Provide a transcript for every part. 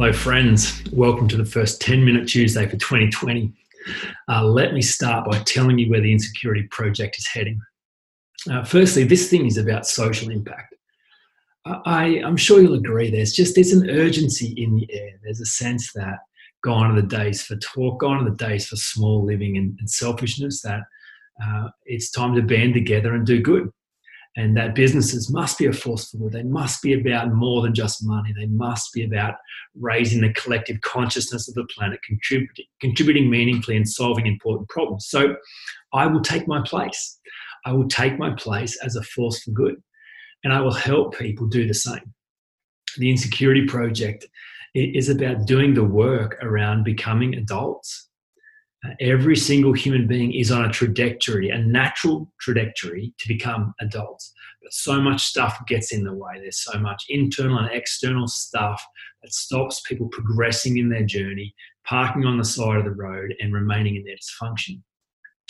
Hello, friends. Welcome to the first 10 minute Tuesday for 2020. Uh, let me start by telling you where the Insecurity Project is heading. Uh, firstly, this thing is about social impact. I, I'm sure you'll agree. There's just there's an urgency in the air. There's a sense that gone are the days for talk, gone are the days for small living and, and selfishness. That uh, it's time to band together and do good and that businesses must be a force for good. They must be about more than just money. They must be about raising the collective consciousness of the planet, contributing, contributing meaningfully and solving important problems. So I will take my place. I will take my place as a force for good, and I will help people do the same. The Insecurity Project is about doing the work around becoming adults every single human being is on a trajectory, a natural trajectory to become adults. But so much stuff gets in the way. There's so much internal and external stuff that stops people progressing in their journey, parking on the side of the road, and remaining in their dysfunction.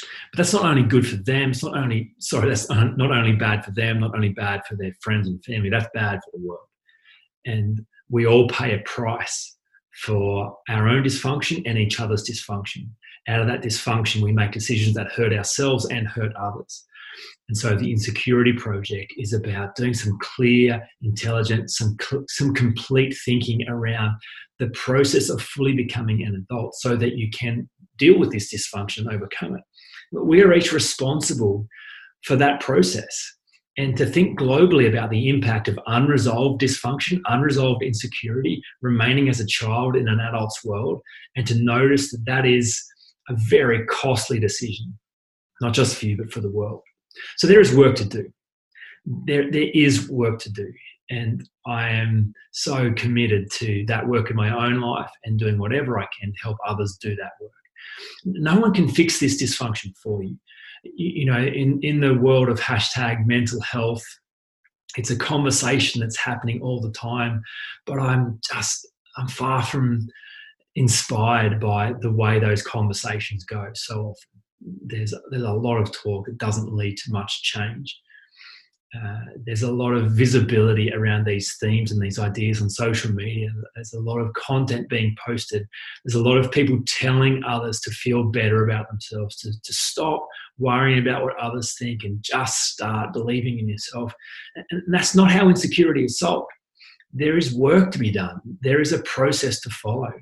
But that's not only good for them. It's not only sorry. That's not only bad for them. Not only bad for their friends and family. That's bad for the world. And we all pay a price for our own dysfunction and each other's dysfunction out of that dysfunction, we make decisions that hurt ourselves and hurt others. And so the Insecurity Project is about doing some clear, intelligent, some, some complete thinking around the process of fully becoming an adult so that you can deal with this dysfunction overcome it. But we are each responsible for that process and to think globally about the impact of unresolved dysfunction, unresolved insecurity, remaining as a child in an adult's world, and to notice that that is a very costly decision, not just for you, but for the world. So there is work to do. There, there is work to do. And I am so committed to that work in my own life and doing whatever I can to help others do that work. No one can fix this dysfunction for you. You know, in, in the world of hashtag mental health, it's a conversation that's happening all the time, but I'm just, I'm far from inspired by the way those conversations go so often. There's, there's a lot of talk that doesn't lead to much change. Uh, there's a lot of visibility around these themes and these ideas on social media. There's a lot of content being posted. There's a lot of people telling others to feel better about themselves, to, to stop worrying about what others think and just start believing in yourself. And that's not how insecurity is solved. There is work to be done, there is a process to follow.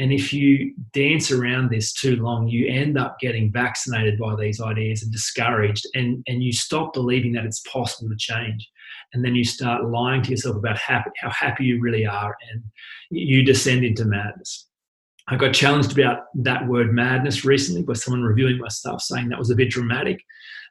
And if you dance around this too long, you end up getting vaccinated by these ideas and discouraged, and, and you stop believing that it's possible to change. And then you start lying to yourself about happy, how happy you really are, and you descend into madness. I got challenged about that word madness recently by someone reviewing my stuff, saying that was a bit dramatic,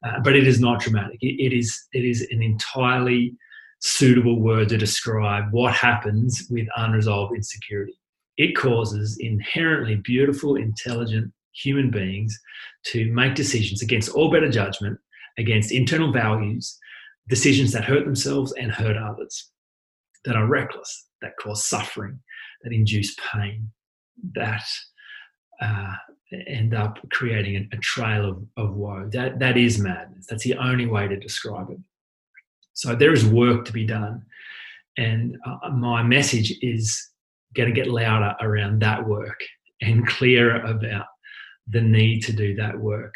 uh, but it is not dramatic. It, it is it is an entirely suitable word to describe what happens with unresolved insecurity it causes inherently beautiful, intelligent human beings to make decisions against all better judgment, against internal values, decisions that hurt themselves and hurt others, that are reckless, that cause suffering, that induce pain, that uh, end up creating a, a trail of, of woe. That, that is madness. That's the only way to describe it. So there is work to be done. And uh, my message is going to get louder around that work and clearer about the need to do that work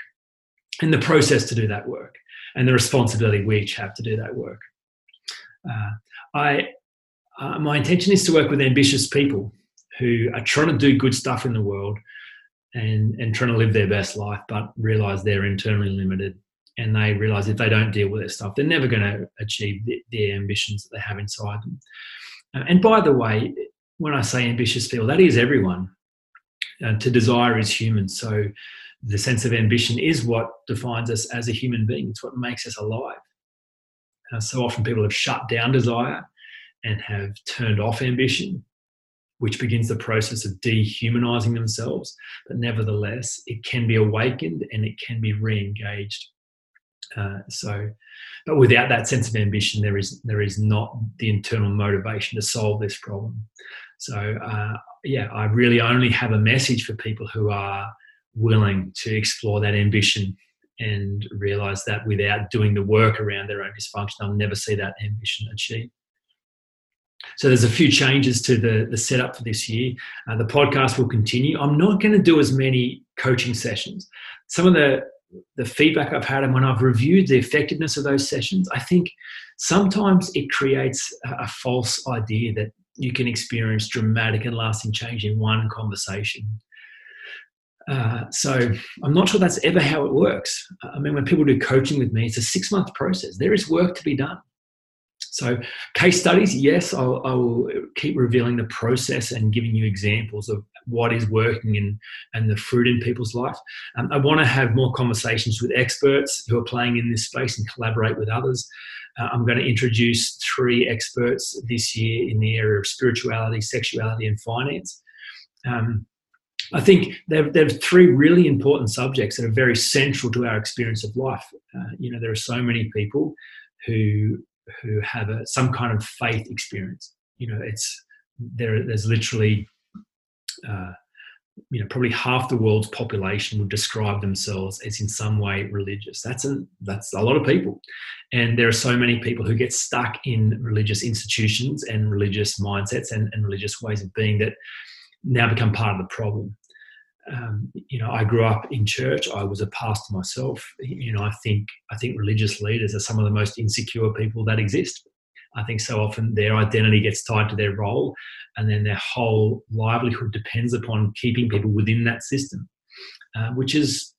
and the process to do that work and the responsibility we each have to do that work. Uh, I, uh, my intention is to work with ambitious people who are trying to do good stuff in the world and, and trying to live their best life, but realize they're internally limited. And they realize if they don't deal with their stuff, they're never going to achieve the, the ambitions that they have inside them. Uh, and by the way, when I say ambitious people, that is everyone. Uh, to desire is human. So the sense of ambition is what defines us as a human being. It's what makes us alive. Uh, so often people have shut down desire and have turned off ambition. which begins the process of dehumanizing themselves. But nevertheless, it can be awakened and it can be re engaged. Uh, so, but without that sense of ambition, there is there is not the internal motivation to solve this problem. So, uh, yeah, I really only have a message for people who are willing to explore that ambition and realize that without doing the work around their own dysfunction, they'll never see that ambition achieved. So there's a few changes to the, the setup for this year. Uh, the podcast will continue. I'm not going to do as many coaching sessions. Some of the the feedback I've had and when I've reviewed the effectiveness of those sessions, I think sometimes it creates a, a false idea that you can experience dramatic and lasting change in one conversation. Uh, so I'm not sure that's ever how it works. I mean, when people do coaching with me, it's a six month process. There is work to be done. So, case studies, yes, I'll, I will keep revealing the process and giving you examples of what is working and, and the fruit in people's life. Um, I want to have more conversations with experts who are playing in this space and collaborate with others. Uh, I'm going to introduce three experts this year in the area of spirituality, sexuality, and finance. Um, I think there, are three really important subjects that are very central to our experience of life. Uh, you know, there are so many people who who have a, some kind of faith experience. You know, it's there. There's literally, uh, you know, probably half the world's population would describe themselves as in some way religious. That's a that's a lot of people, and there are so many people who get stuck in religious institutions and religious mindsets and, and religious ways of being that now become part of the problem um, you know, I grew up in church. I was a pastor myself. You know, I think I think religious leaders are some of the most insecure people that exist. I think so often their identity gets tied to their role, and then their whole livelihood depends upon keeping people within that system, uh, which is,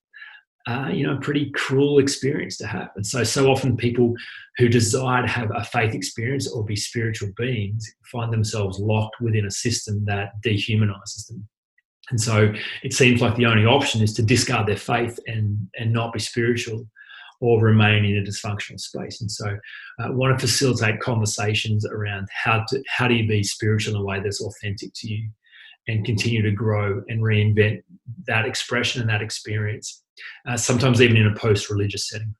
uh, you know, a pretty cruel experience to have. And so, so often people who desire to have a faith experience or be spiritual beings find themselves locked within a system that dehumanizes them and so it seems like the only option is to discard their faith and, and not be spiritual or remain in a dysfunctional space. And so I uh, want to facilitate conversations around how, to, how do you be spiritual in a way that's authentic to you and continue to grow and reinvent that expression and that experience, uh, sometimes even in a post religious setting.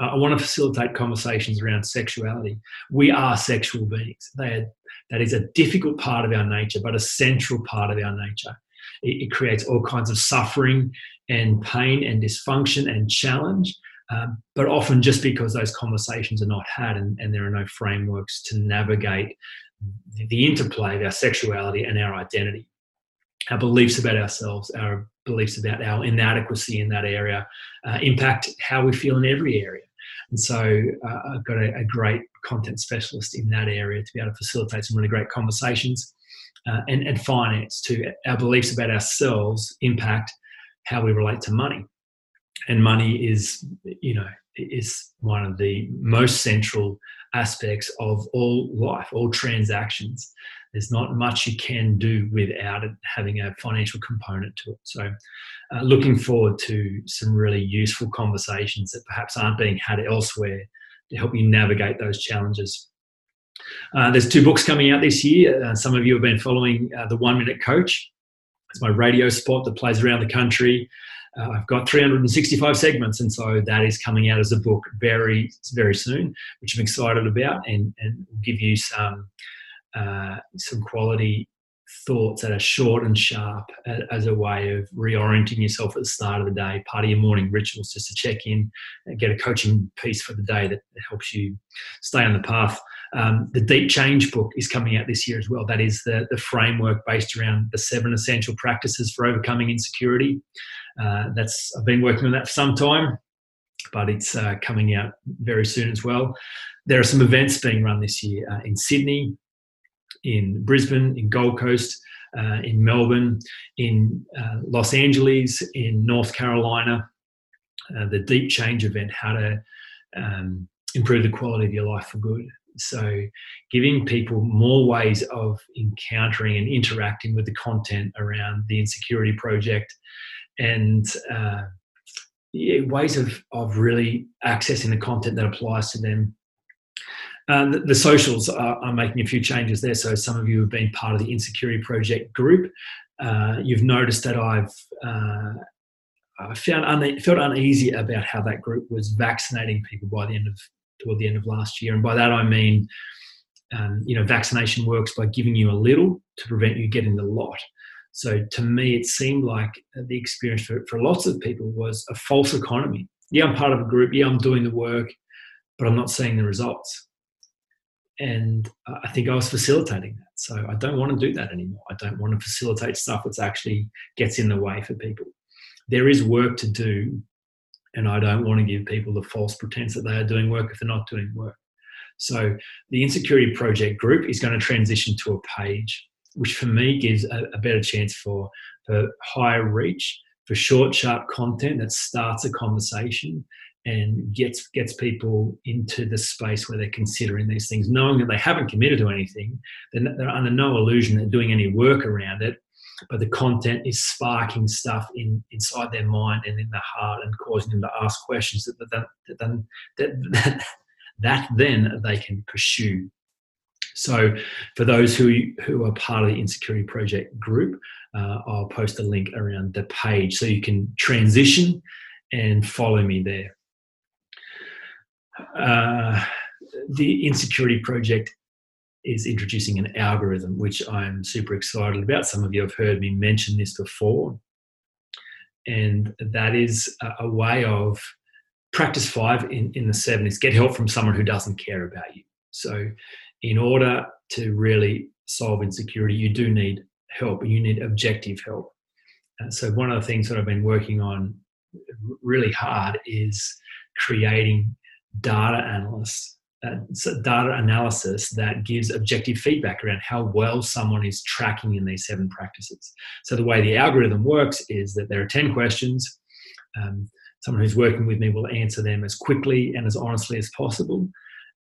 Uh, I want to facilitate conversations around sexuality. We are sexual beings. Are, that is a difficult part of our nature, but a central part of our nature it, it creates all kinds of suffering and pain and dysfunction and challenge. Um, but often just because those conversations are not had and, and, there are no frameworks to navigate the, interplay of our sexuality and our identity, our beliefs about ourselves, our beliefs about our inadequacy in that area uh, impact how we feel in every area. And so uh, I've got a, a, great content specialist in that area to be able to facilitate some really great conversations uh, and, and finance too. Our beliefs about ourselves impact how we relate to money. And money is, you know, is one of the most central aspects of all life, all transactions. There's not much you can do without it having a financial component to it. So, uh, looking forward to some really useful conversations that perhaps aren't being had elsewhere to help you navigate those challenges. Uh, there's two books coming out this year. Uh, some of you have been following uh, the One Minute Coach. It's my radio spot that plays around the country. Uh, I've got 365 segments, and so that is coming out as a book very, very soon, which I'm excited about, and and will give you some uh, some quality thoughts that are short and sharp as a way of reorienting yourself at the start of the day, part of your morning rituals, just to check in and get a coaching piece for the day that helps you stay on the path. Um, the Deep Change book is coming out this year as well. That is the, the framework based around the seven essential practices for overcoming insecurity. Uh, that's I've been working on that for some time, but it's uh, coming out very soon as well. There are some events being run this year uh, in Sydney, in Brisbane, in Gold Coast, uh, in Melbourne, in uh, Los Angeles, in North Carolina. Uh, the Deep Change event, how to um, improve the quality of your life for good. So, giving people more ways of encountering and interacting with the content around the Insecurity Project and uh, yeah, ways of, of really accessing the content that applies to them. Uh, the, the, socials are, are, making a few changes there. So some of you have been part of the Insecurity Project group. Uh, you've noticed that I've uh, I found une- felt uneasy about how that group was vaccinating people by the end of toward the end of last year, and by that I mean, um, you know, vaccination works by giving you a little to prevent you getting the lot. So to me, it seemed like the experience for, for lots of people was a false economy. Yeah, I'm part of a group. Yeah, I'm doing the work, but I'm not seeing the results. And I think I was facilitating that. So I don't want to do that anymore. I don't want to facilitate stuff that's actually gets in the way for people there is work to do, and I don't want to give people the false pretense that they are doing work if they're not doing work. So the Insecurity Project group is going to transition to a page, which for me gives a, a better chance for, for higher reach, for short, sharp content that starts a conversation and gets gets people into the space where they're considering these things, knowing that they haven't committed to anything, they're, they're under no illusion that doing any work around it, but the content is sparking stuff in inside their mind and in their heart and causing them to ask questions that that that, that, that, that then they can pursue. So, for those who who are part of the Insecurity Project group, uh, I'll post a link around the page so you can transition and follow me there. Uh, the Insecurity Project is introducing an algorithm, which I'm super excited about. Some of you have heard me mention this before. And that is a, way of practice five in, in the seven is get help from someone who doesn't care about you. So, in order to really solve insecurity, you do need help. You need objective help. And so, one of the things that I've been working on really hard is creating data analysts data analysis that gives objective feedback around how well someone is tracking in these seven practices. So the way the algorithm works is that there are 10 questions. Um, someone who's working with me will answer them as quickly and as honestly as possible.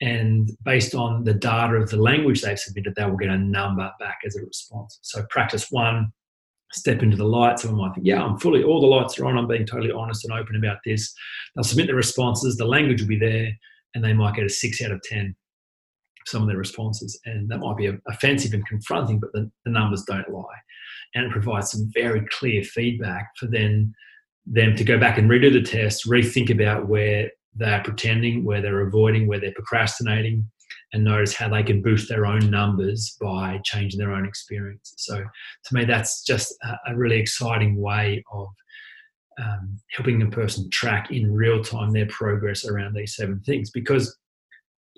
And based on the data of the language they've submitted, they will get a number back as a response. So practice one, step into the light. Someone might think, yeah, I'm fully, all the lights are on. I'm being totally honest and open about this. They'll submit the responses. The language will be there and they might get a six out of 10 some of their responses. And that might be offensive and confronting, but the, the numbers don't lie. And it provides some very clear feedback for then them to go back and redo the test, rethink about where they're pretending, where they're avoiding, where they're procrastinating, and notice how they can boost their own numbers by changing their own experience. So, to me, that's just a, a really exciting way of um, helping a person track in real time their progress around these seven things because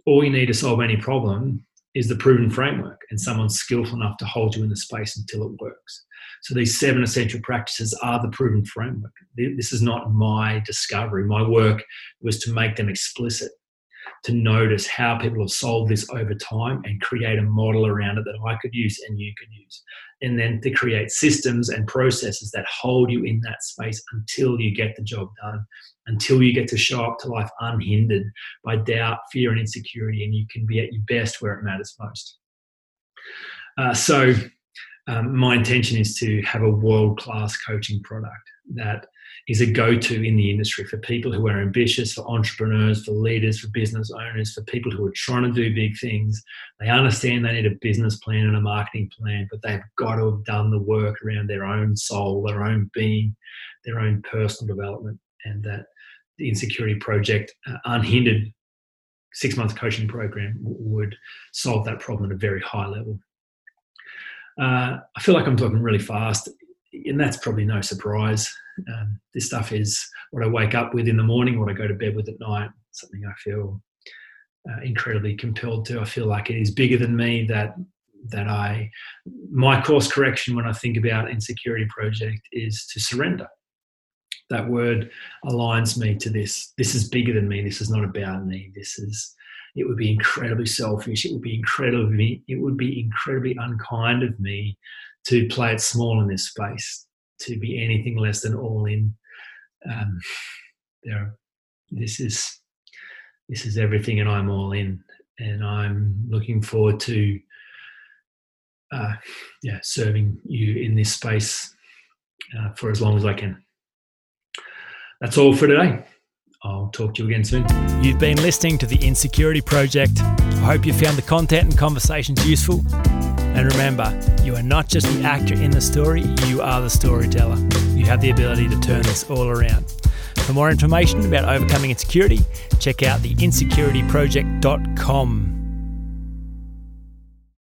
all you need to solve any problem is the proven framework and someone skillful enough to hold you in the space until it works. So these seven essential practices are the proven framework. This is not my discovery. My work was to make them explicit to notice how people have solved this over time and create a model around it that I could use and you could use. And then to create systems and processes that hold you in that space until you get the job done, until you get to show up to life unhindered by doubt, fear, and insecurity, and you can be at your best where it matters most. Uh, so, um, my intention is to have a world class coaching product that is a go-to in the industry for people who are ambitious, for entrepreneurs, for leaders, for business owners, for people who are trying to do big things. They understand they need a business plan and a marketing plan, but they've got to have done the work around their own soul, their own being, their own personal development, and that the Insecurity Project, uh, unhindered six month coaching program, would solve that problem at a very high level. Uh, I feel like I'm talking really fast, and that's probably no surprise. Um, this stuff is what I wake up with in the morning, what I go to bed with at night. Something I feel uh, incredibly compelled to. I feel like it is bigger than me. That that I my course correction when I think about insecurity project is to surrender. That word aligns me to this. This is bigger than me. This is not about me. This is. It would be incredibly selfish. It would be incredibly. It would be incredibly unkind of me to play it small in this space to be anything less than all in. Um, there, this is this is everything, and I'm all in, and I'm looking forward to uh, yeah serving you in this space uh, for as long as I can. That's all for today. I'll talk to you again soon. You've been listening to the Insecurity Project. I hope you found the content and conversations useful. And remember, you are not just the actor in the story, you are the storyteller. You have the ability to turn this all around. For more information about overcoming insecurity, check out the insecurityproject.com.